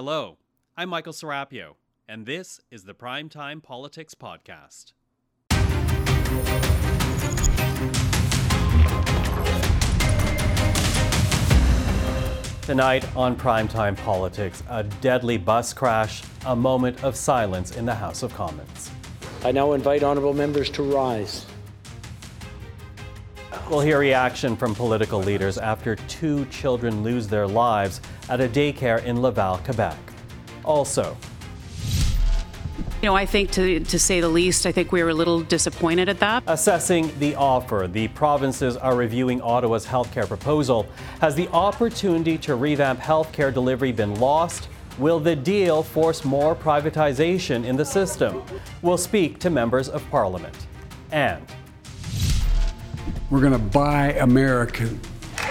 Hello, I'm Michael Serapio, and this is the Primetime Politics Podcast. Tonight on Primetime Politics, a deadly bus crash, a moment of silence in the House of Commons. I now invite honourable members to rise. We'll hear reaction from political leaders after two children lose their lives at a daycare in Laval, Quebec. Also, you know, I think to, to say the least, I think we were a little disappointed at that. Assessing the offer, the provinces are reviewing Ottawa's healthcare proposal. Has the opportunity to revamp healthcare delivery been lost? Will the deal force more privatization in the system? We'll speak to members of parliament. And we're going to buy American.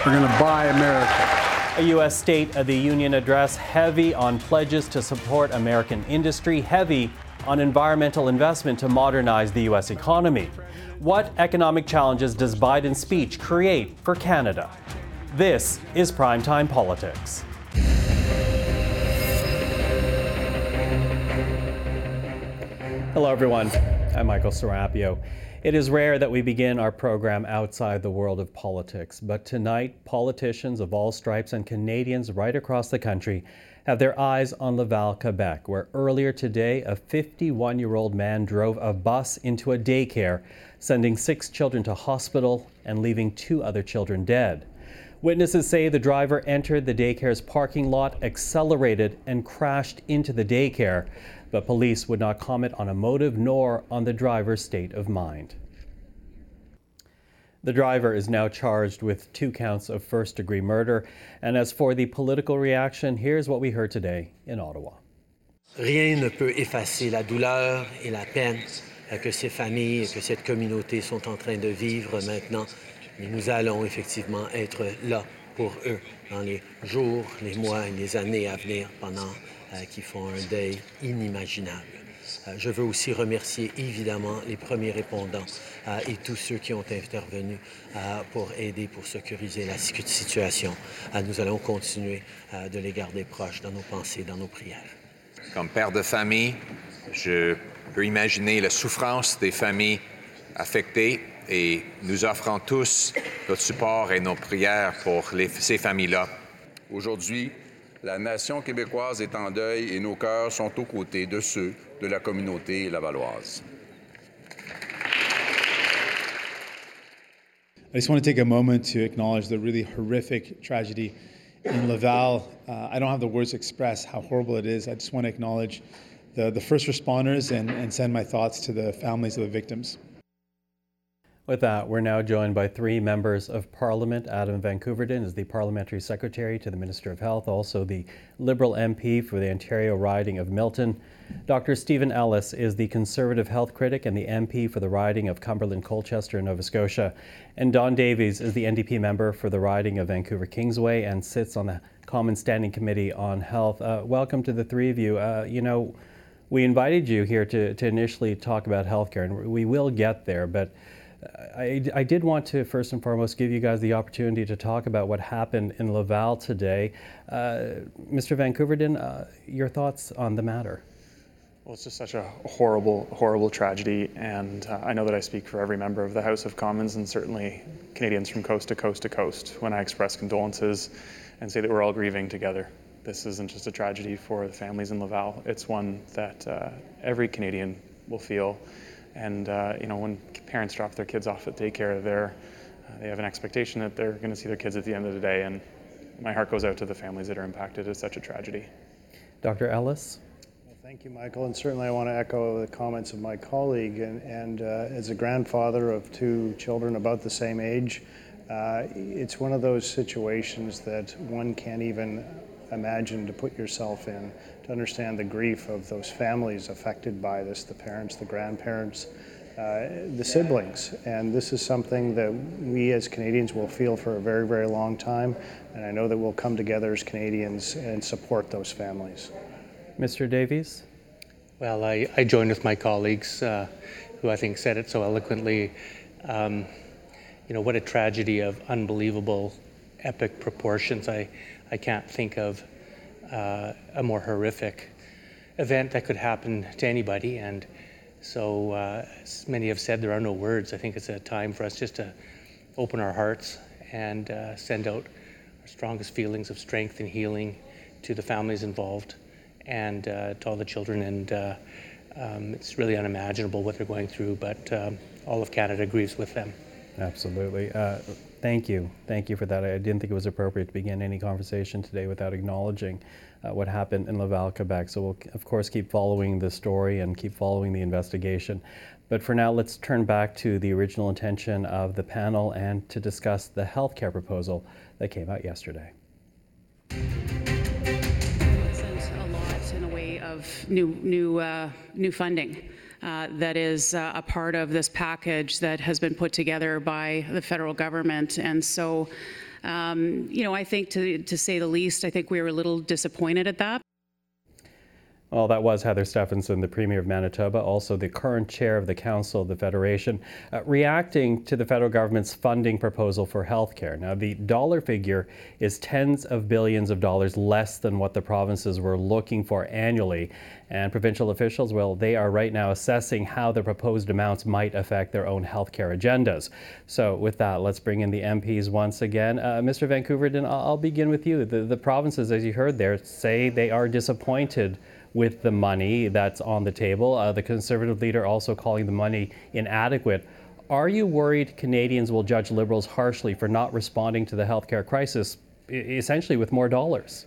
We're going to buy America. A U.S. State of the Union address heavy on pledges to support American industry, heavy on environmental investment to modernize the U.S. economy. What economic challenges does Biden's speech create for Canada? This is Primetime Politics. Hello, everyone. I'm Michael Serapio. It is rare that we begin our program outside the world of politics, but tonight, politicians of all stripes and Canadians right across the country have their eyes on Laval, Quebec, where earlier today a 51 year old man drove a bus into a daycare, sending six children to hospital and leaving two other children dead. Witnesses say the driver entered the daycare's parking lot, accelerated, and crashed into the daycare, but police would not comment on a motive nor on the driver's state of mind. The driver is now charged with two counts of first degree murder. And as for the political reaction, here's what we heard today in Ottawa. Rien ne peut effacer la douleur et la peine que ces familles et que cette communauté sont en train de vivre maintenant. Mais nous allons effectivement être là pour eux dans les jours, les mois et les années à venir pendant euh, qu'ils font un deuil inimaginable. Euh, je veux aussi remercier évidemment les premiers répondants euh, et tous ceux qui ont intervenu pour aider, pour sécuriser la situation. Nous allons continuer de les garder proches dans nos pensées, dans nos prières. Comme père de famille, je peux imaginer la souffrance des familles affectées et nous offrons tous notre support et nos prières pour ces familles-là. Aujourd'hui, la nation québécoise est en deuil et nos cœurs sont aux côtés de ceux de la communauté lavalloise. I just want to take a moment to acknowledge the really horrific tragedy in Laval. Uh, I don't have the words to express how horrible it is. I just want to acknowledge the, the first responders and, and send my thoughts to the families of the victims. With that, we're now joined by three members of Parliament. Adam Van Koeverden is the Parliamentary Secretary to the Minister of Health, also the Liberal MP for the Ontario riding of Milton. Dr. Stephen Ellis is the Conservative health critic and the MP for the riding of Cumberland Colchester in Nova Scotia. And Don Davies is the NDP member for the riding of Vancouver Kingsway and sits on the Common Standing Committee on Health. Uh, welcome to the three of you. Uh, you know, we invited you here to, to initially talk about healthcare, and we will get there, but I, I, did want to first and foremost give you guys the opportunity to talk about what happened in Laval today. Uh, Mr. Van Koeverden, uh, your thoughts on the matter? Well, it's just such a horrible, horrible tragedy, and uh, I know that I speak for every member of the House of Commons and certainly Canadians from coast to coast to coast when I express condolences and say that we're all grieving together. This isn't just a tragedy for the families in Laval, it's one that uh, every Canadian will feel and uh, you know, when parents drop their kids off at daycare, they're, uh, they have an expectation that they're going to see their kids at the end of the day. And my heart goes out to the families that are impacted. It's such a tragedy. Dr. Ellis. Well, thank you, Michael. And certainly I want to echo the comments of my colleague. And, and uh, as a grandfather of two children about the same age, uh, it's one of those situations that one can't even imagine to put yourself in to understand the grief of those families affected by this the parents, the grandparents, uh, the siblings. And this is something that we as Canadians will feel for a very, very long time. And I know that we'll come together as Canadians and support those families. Mr. Davies? Well, I, I join with my colleagues uh, who I think said it so eloquently. Um, you know, what a tragedy of unbelievable, epic proportions. I, I can't think of uh, a more horrific event that could happen to anybody. And so, uh, as many have said, there are no words. I think it's a time for us just to open our hearts and uh, send out our strongest feelings of strength and healing to the families involved and uh, to all the children. And uh, um, it's really unimaginable what they're going through, but um, all of Canada agrees with them. Absolutely. Thank you. Thank you for that. I didn't think it was appropriate to begin any conversation today without acknowledging uh, what happened in Laval, Quebec. So we'll, of course, keep following the story and keep following the investigation. But for now, let's turn back to the original intention of the panel and to discuss the healthcare proposal that came out yesterday. Isn't a lot in a way of new new uh, new funding. Uh, that is uh, a part of this package that has been put together by the federal government. And so, um, you know, I think to, to say the least, I think we were a little disappointed at that. Well, that was Heather Stefanson, the Premier of Manitoba, also the current chair of the Council of the Federation, uh, reacting to the federal government's funding proposal for healthcare. Now, the dollar figure is tens of billions of dollars less than what the provinces were looking for annually. And provincial officials, well, they are right now assessing how the proposed amounts might affect their own healthcare agendas. So, with that, let's bring in the MPs once again. Uh, Mr. Van Koeverden, I'll begin with you. The, the provinces, as you heard there, say they are disappointed with the money that's on the table. Uh, the Conservative leader also calling the money inadequate. Are you worried Canadians will judge Liberals harshly for not responding to the healthcare crisis, essentially with more dollars?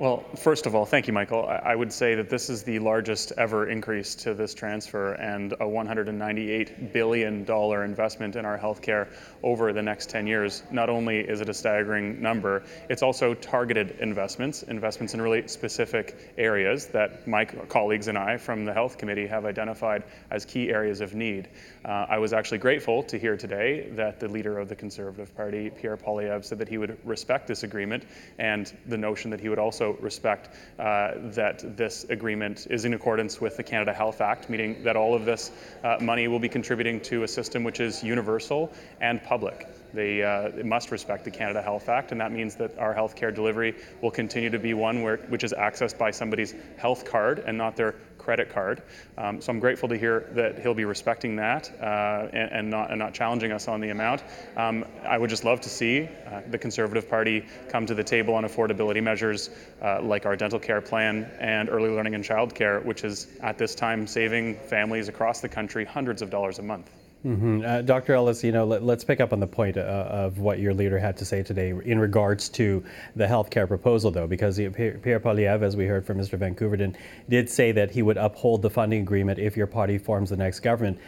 Well, first of all, thank you, Michael. I would say that this is the largest ever increase to this transfer and a $198 billion investment in our healthcare over the next 10 years. Not only is it a staggering number, it's also targeted investments, investments in really specific areas that my colleagues and I from the Health Committee have identified as key areas of need. Uh, I was actually grateful to hear today that the leader of the Conservative Party, Pierre Poilievre, said that he would respect this agreement and the notion that he would also respect uh, that this agreement is in accordance with the Canada Health Act, meaning that all of this uh, money will be contributing to a system which is universal and public. They, uh, must respect the Canada Health Act, and that means that our healthcare delivery will continue to be one where, which is accessed by somebody's health card and not their credit card. Um, so I'm grateful to hear that he'll be respecting that uh, and, and, not, and not challenging us on the amount. Um, I would just love to see uh, the Conservative Party come to the table on affordability measures uh, like our dental care plan and early learning and childcare, which is at this time saving families across the country hundreds of dollars a month. Mm-hmm. Uh, Dr. Ellis, you know, let, us pick up on the point uh, of what your leader had to say today in regards to the healthcare proposal, though, because Pierre Poilievre, as we heard from Mr. Van Koeverden, did say that he would uphold the funding agreement if your party forms the next government.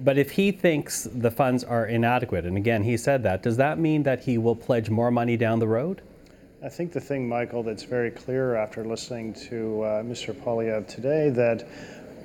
But if he thinks the funds are inadequate, and again, he said that, does that mean that he will pledge more money down the road? I think the thing, Michael, that's very clear after listening to uh, Mr. Poilievre today that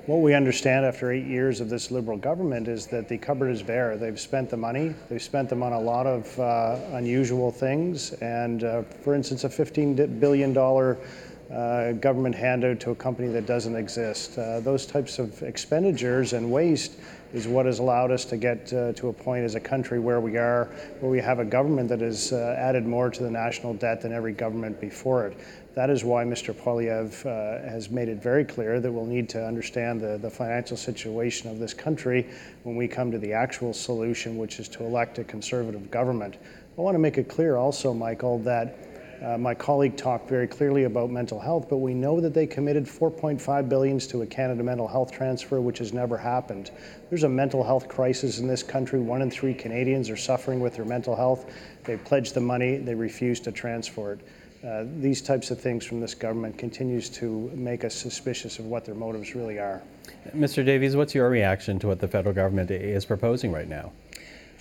what we understand after eight years of this Liberal government is that the cupboard is bare. They've spent the money. They've spent them on a lot of uh, unusual things. And uh, for instance, a $15 billion uh, government handout to a company that doesn't exist. Uh, those types of expenditures and waste is what has allowed us to get uh, to a point as a country where we are, where we have a government that has uh, added more to the national debt than every government before it. That is why Mr. Poilievre uh, has made it very clear that we'll need to understand the, the financial situation of this country when we come to the actual solution, which is to elect a conservative government. I want to make it clear also, Michael, that uh, my colleague talked very clearly about mental health, but we know that they committed 4.5 billions to a Canada mental health transfer, which has never happened. There's a mental health crisis in this country. One in three Canadians are suffering with their mental health. They pledged the money, they refused to transfer it. Uh, these types of things from this government continues to make us suspicious of what their motives really are. Mr. Davies, what's your reaction to what the federal government is proposing right now?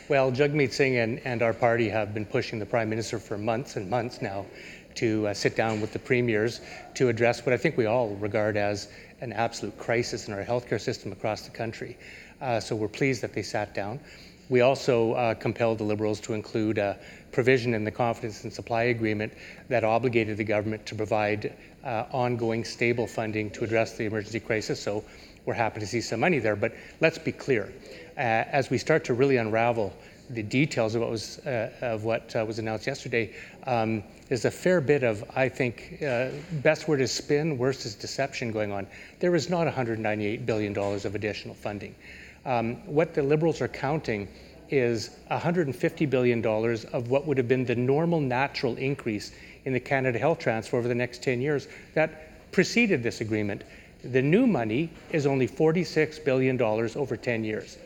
Well, Jagmeet Singh and, and our party have been pushing the Prime Minister for months and months now to uh, sit down with the premiers to address what I think we all regard as an absolute crisis in our healthcare system across the country. Uh, so we're pleased that they sat down. We also uh, compelled the Liberals to include a provision in the confidence and supply agreement that obligated the government to provide uh, ongoing stable funding to address the emergency crisis. So we're happy to see some money there. But let's be clear as we start to really unravel the details of what was uh, of what uh, was announced yesterday, um, there's a fair bit of, I think, uh, best word is spin, worst is deception going on. There is not 198 billion dollars of additional funding. Um, what the Liberals are counting is 150 billion dollars of what would have been the normal natural increase in the Canada Health Transfer over the next 10 years that preceded this agreement. The new money is only $46 billion over 10 years.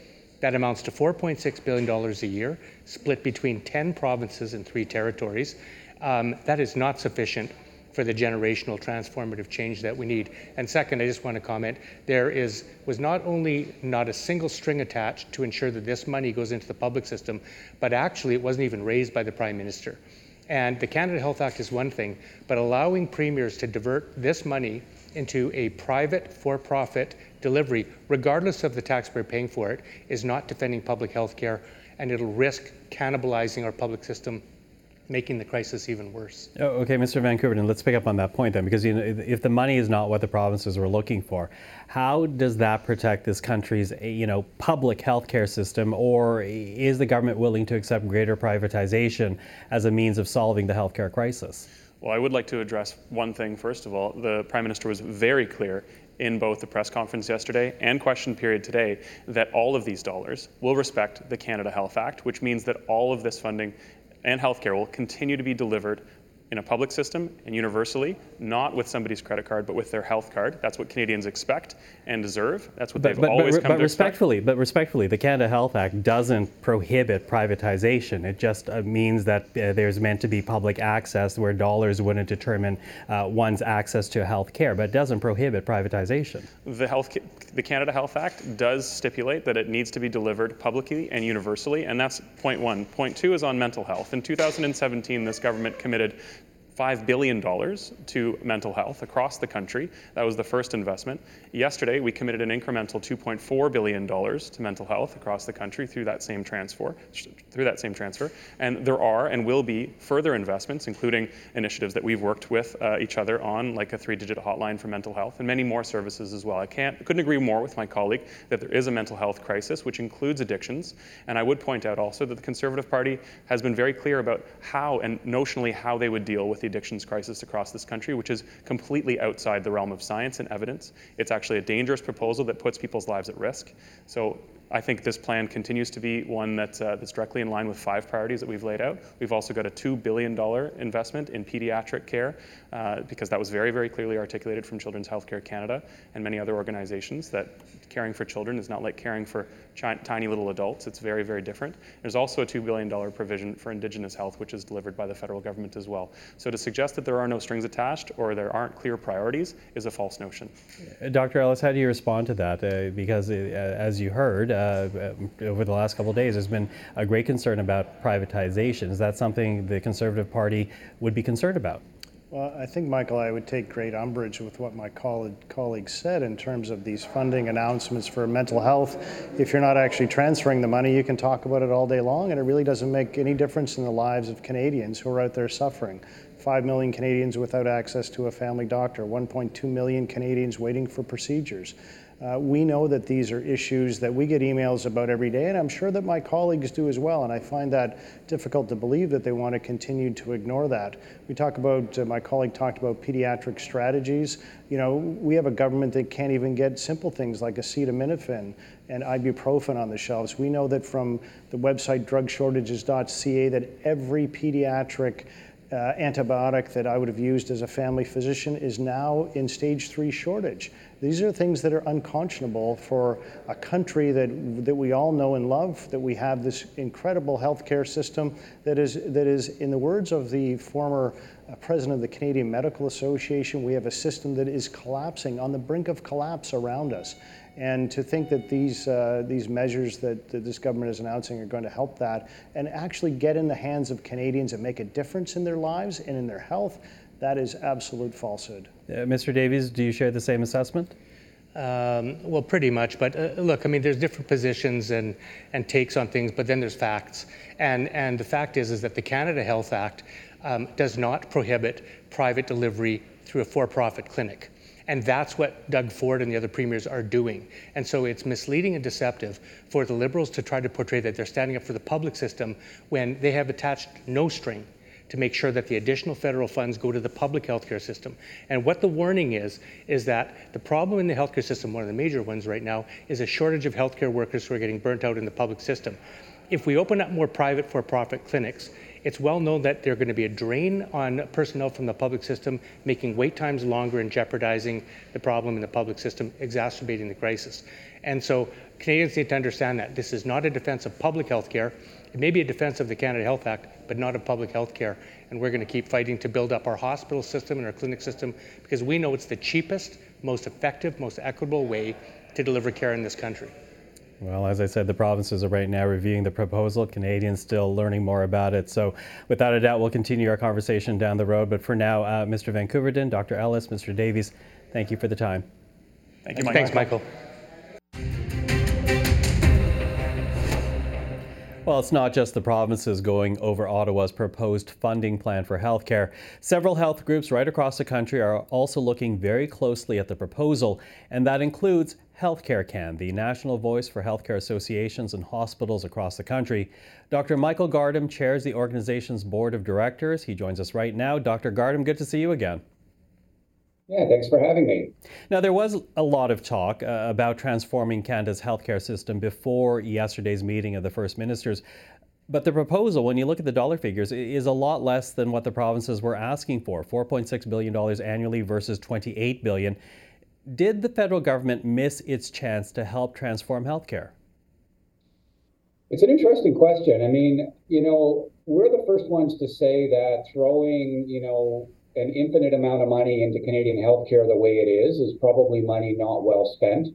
That amounts to $4.6 billion a year, split between 10 provinces and three territories. Um, that is not sufficient for the generational transformative change that we need. And second, I just want to comment, there is was not only not a single string attached to ensure that this money goes into the public system, but actually it wasn't even raised by the Prime Minister. And the Canada Health Act is one thing, but allowing premiers to divert this money into a private for profit delivery, regardless of the taxpayer paying for it, is not defending public health care and it'll risk cannibalizing our public system making the crisis even worse. Oh, okay, Mr. Vancouver, Koeverden, let's pick up on that point then, because you know, if the money is not what the provinces were looking for, how does that protect this country's you know public health care system, or is the government willing to accept greater privatization as a means of solving the health care crisis? Well, I would like to address one thing first of all. The Prime Minister was very clear in both the press conference yesterday and question period today that all of these dollars will respect the Canada Health Act, which means that all of this funding and healthcare will continue to be delivered in a public system and universally, not with somebody's credit card, but with their health card. That's what Canadians expect and deserve. That's what but, they've but, always but, come but to respectfully, expect. But respectfully, the Canada Health Act doesn't prohibit privatization. It just uh, means that uh, there's meant to be public access where dollars wouldn't determine uh, one's access to health care, but it doesn't prohibit privatization. The, health, the Canada Health Act does stipulate that it needs to be delivered publicly and universally, and that's point one. Point two is on mental health. In 2017, this government committed $5 billion to mental health across the country. That was the first investment. Yesterday, we committed an incremental $2.4 billion to mental health across the country through that same transfer. Through that same transfer, and there are and will be further investments, including initiatives that we've worked with uh, each other on, like a three-digit hotline for mental health, and many more services as well. I can't, couldn't agree more with my colleague that there is a mental health crisis, which includes addictions. And I would point out also that the Conservative Party has been very clear about how and notionally how they would deal with the addictions crisis across this country, which is completely outside the realm of science and evidence. It's actually a dangerous proposal that puts people's lives at risk. So I think this plan continues to be one that's, uh, that's directly in line with five priorities that we've laid out. We've also got a $2 billion investment in pediatric care uh, because that was very, very clearly articulated from Children's Healthcare Canada and many other organizations that caring for children is not like caring for chi- tiny little adults. It's very, very different. There's also a $2 billion provision for Indigenous health, which is delivered by the federal government as well. So to suggest that there are no strings attached or there aren't clear priorities is a false notion. Dr. Ellis, how do you respond to that? Uh, because uh, as you heard, uh, over the last couple of days, there's been a great concern about privatization. Is that something the Conservative Party would be concerned about? Well, I think, Michael, I would take great umbrage with what my colleague, said in terms of these funding announcements for mental health. If you're not actually transferring the money, you can talk about it all day long, and it really doesn't make any difference in the lives of Canadians who are out there suffering. 5 million Canadians without access to a family doctor, 1.2 million Canadians waiting for procedures. Uh, we know that these are issues that we get emails about every day, and I'm sure that my colleagues do as well. And I find that difficult to believe that they want to continue to ignore that. We talk about, uh, my colleague talked about pediatric strategies. You know, we have a government that can't even get simple things like acetaminophen and ibuprofen on the shelves. We know that from the website drugshortages.ca that every pediatric uh, antibiotic that I would have used as a family physician is now in stage three shortage. These are things that are unconscionable for a country that, that we all know and love, that we have this incredible healthcare system that is, that is, in the words of the former uh, president of the Canadian Medical Association, we have a system that is collapsing, on the brink of collapse around us. And to think that these, uh, these measures that, that, this government is announcing are going to help that and actually get in the hands of Canadians and make a difference in their lives and in their health, that is absolute falsehood. Uh, Mr. Davies, do you share the same assessment? Um, well, pretty much. But uh, look, I mean, there's different positions and, and takes on things, but then there's facts. And, and the fact is, is that the Canada Health Act um, does not prohibit private delivery through a for profit clinic. And that's what Doug Ford and the other premiers are doing. And so it's misleading and deceptive for the Liberals to try to portray that they're standing up for the public system when they have attached no string to make sure that the additional federal funds go to the public healthcare system. And what the warning is, is that the problem in the healthcare system, one of the major ones right now, is a shortage of healthcare workers who are getting burnt out in the public system. If we open up more private for profit clinics, it's well known that they're going to be a drain on personnel from the public system, making wait times longer and jeopardizing the problem in the public system, exacerbating the crisis. And so Canadians need to understand that this is not a defense of public health care. It may be a defense of the Canada Health Act, but not of public health care. And we're going to keep fighting to build up our hospital system and our clinic system because we know it's the cheapest, most effective, most equitable way to deliver care in this country. Well, as I said, the provinces are right now reviewing the proposal. Canadians still learning more about it. So, without a doubt, we'll continue our conversation down the road. But for now, uh, Mr. Van Koeverden, Dr. Ellis, Mr. Davies, thank you for the time. Thank you, Michael. Thanks, Michael. Well, it's not just the provinces going over Ottawa's proposed funding plan for healthcare. Several health groups right across the country are also looking very closely at the proposal, and that includes HealthCareCAN, the national voice for healthcare associations and hospitals across the country. Dr. Michael Gardam chairs the organization's board of directors. He joins us right now. Dr. Gardam, good to see you again. Yeah, thanks for having me. Now, there was a lot of talk uh, about transforming Canada's healthcare system before yesterday's meeting of the First Ministers. But the proposal, when you look at the dollar figures, is a lot less than what the provinces were asking for $4.6 billion annually versus $28 billion. Did the federal government miss its chance to help transform healthcare? It's an interesting question. I mean, you know, we're the first ones to say that throwing, you know, an infinite amount of money into Canadian healthcare the way it is is probably money not well spent.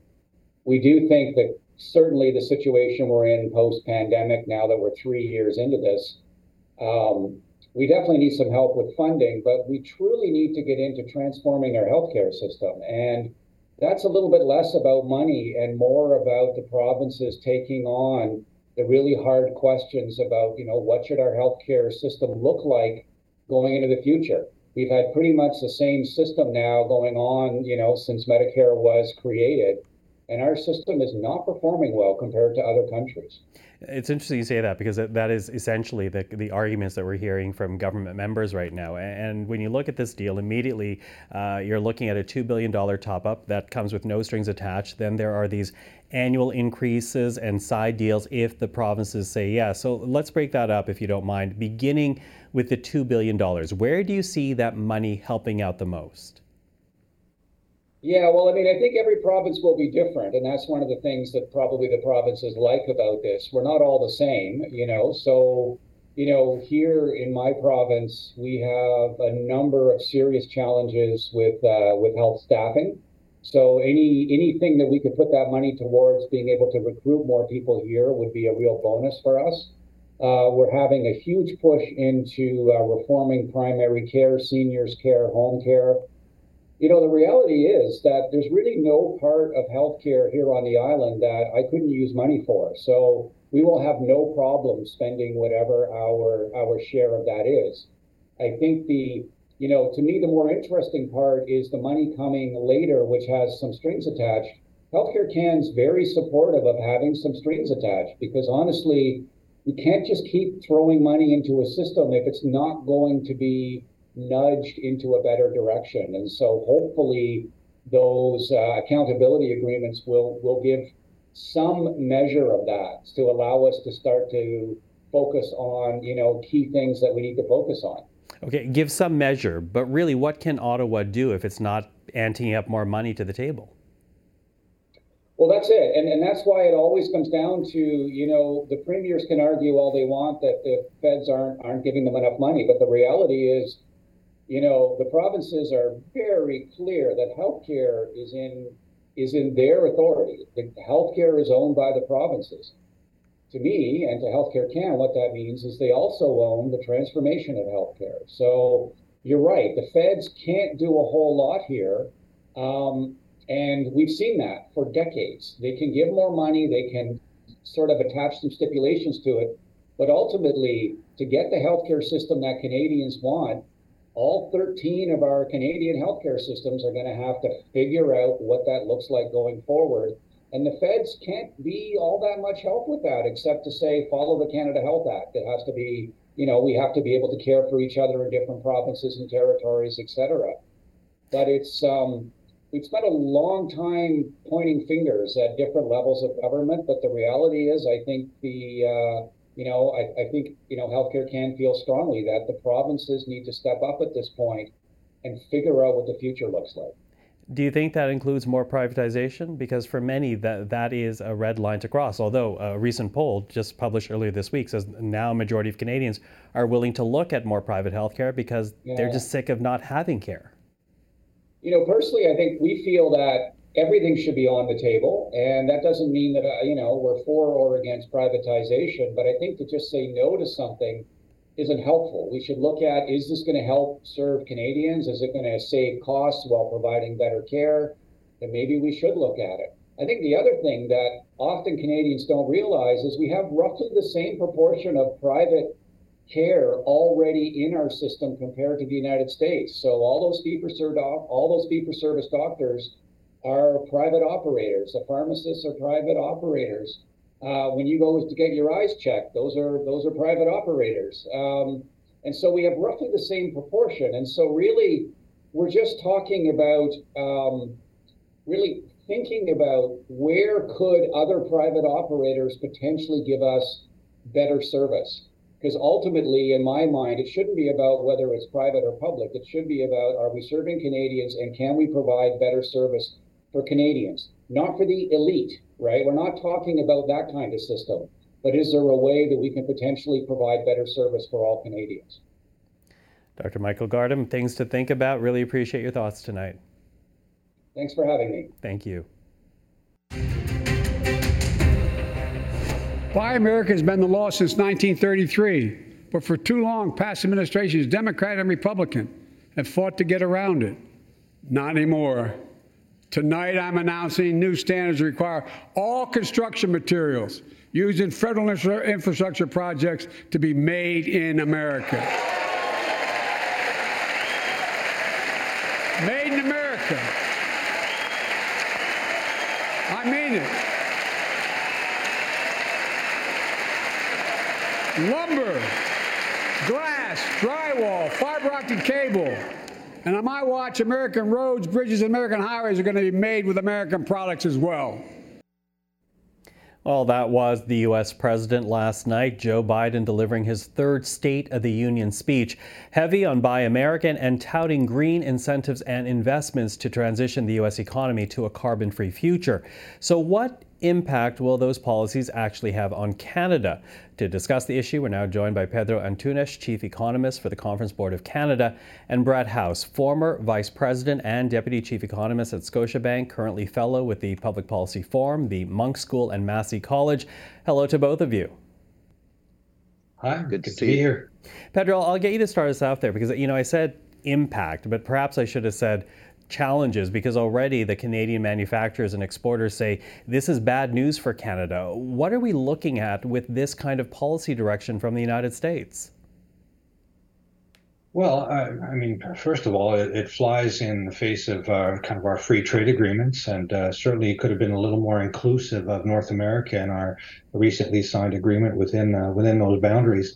We do think that certainly the situation we're in post pandemic, now that we're three years into this, um, we definitely need some help with funding, but we truly need to get into transforming our healthcare system. And that's a little bit less about money and more about the provinces taking on the really hard questions about, you know, what should our healthcare system look like going into the future? We've had pretty much the same system now going on, you know, since Medicare was created. And our system is not performing well compared to other countries. It's interesting you say that because that is essentially the, the arguments that we're hearing from government members right now. And when you look at this deal, immediately uh, you're looking at a $2 billion top up that comes with no strings attached. Then there are these annual increases and side deals if the provinces say yes. So let's break that up if you don't mind. Beginning with the $2 billion, where do you see that money helping out the most? Yeah, well, I mean, I think every province will be different, and that's one of the things that probably the provinces like about this. We're not all the same, you know. So, you know, here in my province, we have a number of serious challenges with uh, with health staffing. So any anything that we could put that money towards being able to recruit more people here would be a real bonus for us. Uh, we're having a huge push into uh, reforming primary care, seniors care, home care. You know, the reality is that there's really no part of healthcare here on the island that I couldn't use money for. So we will have no problem spending whatever our our share of that is. I think the you know, to me, the more interesting part is the money coming later, which has some strings attached. HealthCareCAN's very supportive of having some strings attached because honestly, you can't just keep throwing money into a system if it's not going to be nudged into a better direction. And so hopefully those uh, accountability agreements will, will give some measure of that to allow us to start to focus on, you know, key things that we need to focus on. Okay, give some measure, but really, what can Ottawa do if it's not anteing up more money to the table? Well, that's it. And, and that's why it always comes down to, you know, the premiers can argue all they want that the feds aren't, aren't giving them enough money. But the reality is, you know, the provinces are very clear that healthcare is in is in their authority. The healthcare is owned by the provinces to me and to HealthCareCAN, what that means is they also own the transformation of healthcare. So you're right, the feds can't do a whole lot here. Um, and we've seen that for decades. They can give more money, they can sort of attach some stipulations to it. But ultimately, to get the healthcare system that Canadians want, all 13 of our Canadian healthcare systems are going to have to figure out what that looks like going forward. And the feds can't be all that much help with that, except to say, follow the Canada Health Act. It has to be, you know, we have to be able to care for each other in different provinces and territories, et cetera. But it's, um, we've spent a long time pointing fingers at different levels of government. But the reality is, I think the, uh, you know, I, I think, you know, healthcare can feel strongly that the provinces need to step up at this point and figure out what the future looks like. Do you think that includes more privatization? Because for many, that that is a red line to cross. Although a recent poll just published earlier this week says now a majority of Canadians are willing to look at more private healthcare because yeah. they're just sick of not having care. You know, personally, I think we feel that everything should be on the table. And that doesn't mean that, uh, you know, we're for or against privatization, but I think to just say no to something isn't helpful. We should look at is this going to help serve Canadians? Is it going to save costs while providing better care? Then maybe we should look at it. I think the other thing that often Canadians don't realize is we have roughly the same proportion of private care already in our system compared to the United States. So all those fee for service all those fee for service doctors are private operators. The pharmacists are private operators. Uh, when you go to get your eyes checked, those are those are private operators. Um, and so we have roughly the same proportion. And so really, we're just talking about um, really thinking about where could other private operators potentially give us better service. Because ultimately, in my mind, it shouldn't be about whether it's private or public. It should be about are we serving Canadians and can we provide better service for Canadians, not for the elite, right? We're not talking about that kind of system, but is there a way that we can potentially provide better service for all Canadians? Dr. Michael Gardam, things to think about. Really appreciate your thoughts tonight. Thanks for having me. Thank you. Buy America has been the law since 1933, but for too long, past administrations, Democrat and Republican, have fought to get around it. Not anymore. Tonight, I'm announcing new standards require all construction materials used in federal infrastructure projects to be made in America. Made in America. I mean it. Lumber, glass, drywall, fiber optic cable, and on my watch, American roads, bridges, and American highways are going to be made with American products as well. Well, that was the U.S. president last night, Joe Biden delivering his third State of the Union speech, heavy on Buy American and touting green incentives and investments to transition the U.S. economy to a carbon free future. So, what impact will those policies actually have on Canada? To discuss the issue, we're now joined by Pedro Antunes, Chief Economist for the Conference Board of Canada, and Brett House, former Vice President and Deputy Chief Economist at Scotiabank, currently Fellow with the Public Policy Forum, the Munk School, and Massey College. Hello to both of you. Hi, good, good to, to be here. Pedro, I'll get you to start us off there because, you know, I said impact, but perhaps I should have said challenges because already the Canadian manufacturers and exporters say this is bad news for Canada. What are we looking at with this kind of policy direction from the United States? Well, I, I mean, first of all, it, it, flies in the face of uh, kind of our free trade agreements, and uh, certainly it could have been a little more inclusive of North America in our recently signed agreement within uh, within those boundaries.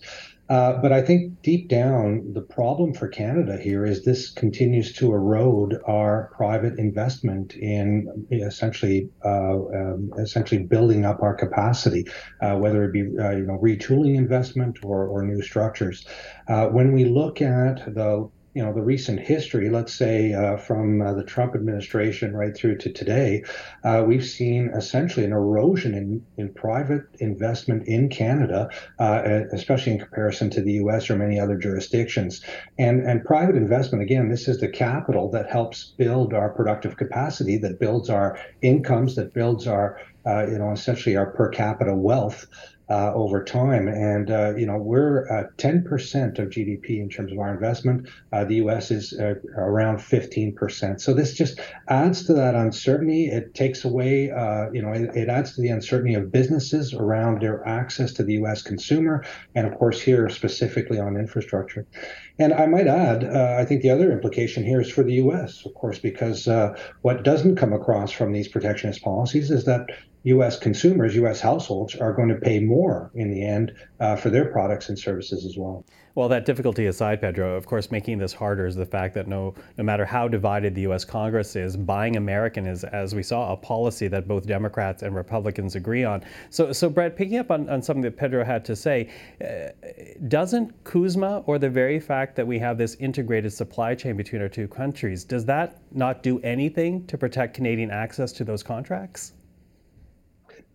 Uh, but I think deep down, the problem for Canada here is this continues to erode our private investment in essentially uh, um, essentially building up our capacity, uh, whether it be uh, you know retooling investment or, or new structures. Uh, when we look at the you know the recent history, let's say uh, from uh, the Trump administration right through to today, uh, we've seen essentially an erosion in, in private investment in Canada, uh, especially in comparison to the U.S. or many other jurisdictions. And and private investment again, this is the capital that helps build our productive capacity, that builds our incomes, that builds our uh, you know essentially our per capita wealth. uh, over time. And, uh, you know, we're at 10% of GDP in terms of our investment. Uh, the US is uh, around 15%. So this just adds to that uncertainty. It takes away, uh, you know, it, it, adds to the uncertainty of businesses around their access to the US consumer. And of course, here specifically on infrastructure. And I might add, I think the other implication here is for the US, of course, because what doesn't come across from these protectionist policies is that U.S. consumers, U.S. households are going to pay more in the end uh, for their products and services as well. Well, that difficulty aside, Pedro, of course, making this harder is the fact that no, no matter how divided the U.S. Congress is, buying American is, as we saw, a policy that both Democrats and Republicans agree on. So, so Brett, picking up on, on something that Pedro had to say, uh, doesn't CUSMA or the very fact that we have this integrated supply chain between our two countries, does that not do anything to protect Canadian access to those contracts?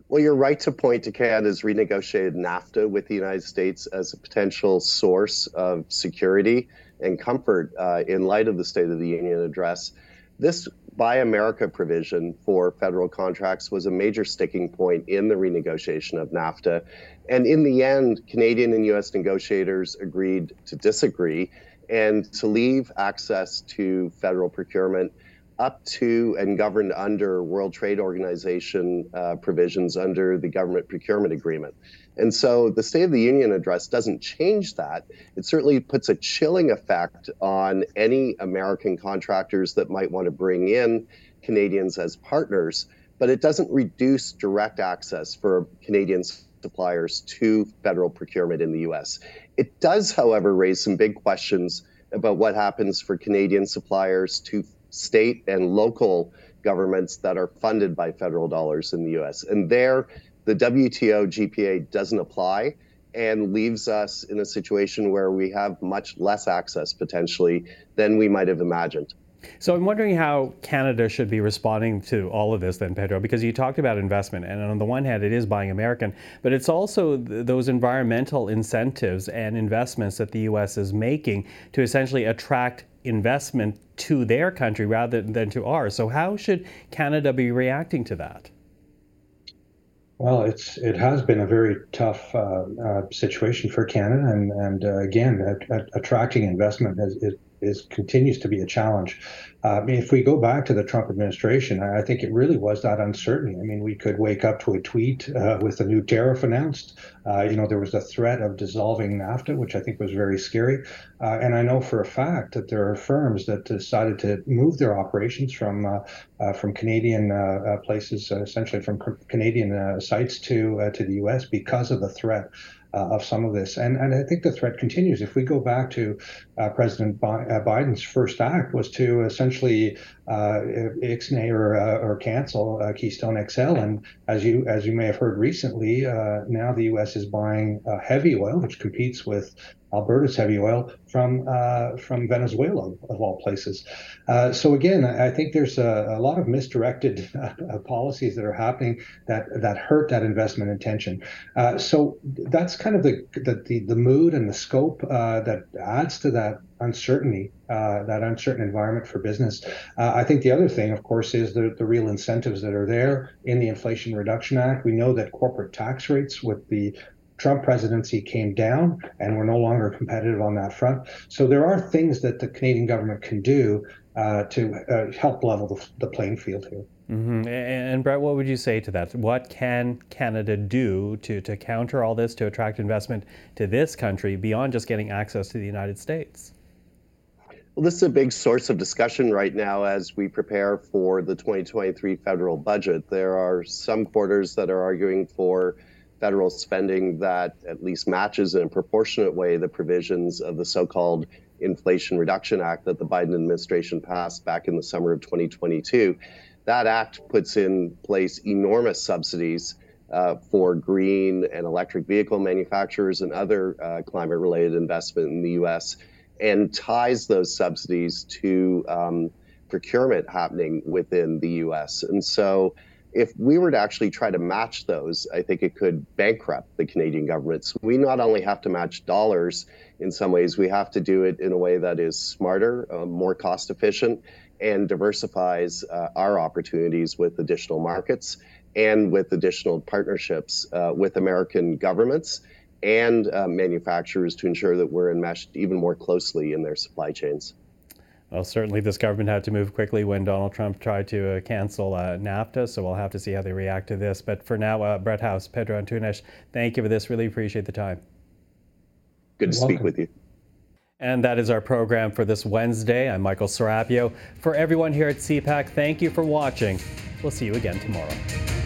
Well, you're right to point to Canada's renegotiated NAFTA with the United States as a potential source of security and comfort uh, in light of the State of the Union address. This Buy America provision for federal contracts was a major sticking point in the renegotiation of NAFTA. And in the end, Canadian and US negotiators agreed to disagree and to leave access to federal procurement up to and governed under World Trade Organization uh, provisions under the government procurement agreement. And so the State of the Union address doesn't change that. It certainly puts a chilling effect on any American contractors that might want to bring in Canadians as partners, but it doesn't reduce direct access for Canadian suppliers to federal procurement in the US. It does, however, raise some big questions about what happens for Canadian suppliers to state and local governments that are funded by federal dollars in the US. And there, the WTO GPA doesn't apply and leaves us in a situation where we have much less access potentially than we might have imagined. So I'm wondering how Canada should be responding to all of this then, Pedro, because you talked about investment, and on the one hand, it is buying American, but it's also th- those environmental incentives and investments that the U.S. is making to essentially attract investment to their country rather than to ours. So how should Canada be reacting to that? Well, it's it has been a very tough uh, uh, situation for Canada, and and uh, again, attracting investment is, is continues to be a challenge. Uh, I mean, if we go back to the Trump administration, I think it really was that uncertainty. I mean, we could wake up to a tweet uh, with a new tariff announced. Uh, you know, there was a threat of dissolving NAFTA, which I think was very scary. Uh, and I know for a fact that there are firms that decided to move their operations from uh, uh, from Canadian places, essentially from Canadian sites to to the U.S. because of the threat uh, of some of this. And, and I think the threat continues. If we go back to uh, President Bi- uh, Biden's first act was to essentially uh, ixnay or, uh, or cancel uh, Keystone XL. And as you as you may have heard recently, now the U.S. is buying heavy oil, which competes with Alberta's heavy oil from uh, from Venezuela, of all places. Uh, so again, I think there's a, a lot of misdirected uh, policies that are happening that that hurt that investment intention. Uh, so that's kind of the, the the, mood and the scope uh, that adds to that uncertainty, uh, that uncertain environment for business. I think the other thing, of course, is the, the real incentives that are there in the Inflation Reduction Act. We know that corporate tax rates with the Trump presidency came down and we're no longer competitive on that front. So there are things that the Canadian government can do uh, to uh, help level the, the, playing field here. Mm-hmm. And Brett, what would you say to that? What can Canada do to, to counter all this, to attract investment to this country beyond just getting access to the United States? Well, this is a big source of discussion right now as we prepare for the 2023 federal budget. There are some quarters that are arguing for federal spending that at least matches in a proportionate way the provisions of the so-called Inflation Reduction Act that the Biden administration passed back in the summer of 2022. That act puts in place enormous subsidies uh, for green and electric vehicle manufacturers and other uh, climate related investment in the US and ties those subsidies to um, procurement happening within the US. And so if we were to actually try to match those, I think it could bankrupt the Canadian government. So we not only have to match dollars in some ways, we have to do it in a way that is smarter, uh, more cost efficient, and diversifies uh, our opportunities with additional markets. and with additional partnerships uh, with American governments and uh, manufacturers to ensure that we're enmeshed even more closely in their supply chains. Well, certainly this government had to move quickly when Donald Trump tried to uh, cancel uh, NAFTA, so we'll have to see how they react to this. But for now, uh, Brett House, Pedro Antunes, thank you for this. Really appreciate the time. Good to speak with you. And that is our program for this Wednesday. I'm Michael Serapio. For everyone here at CPAC, thank you for watching. We'll see you again tomorrow.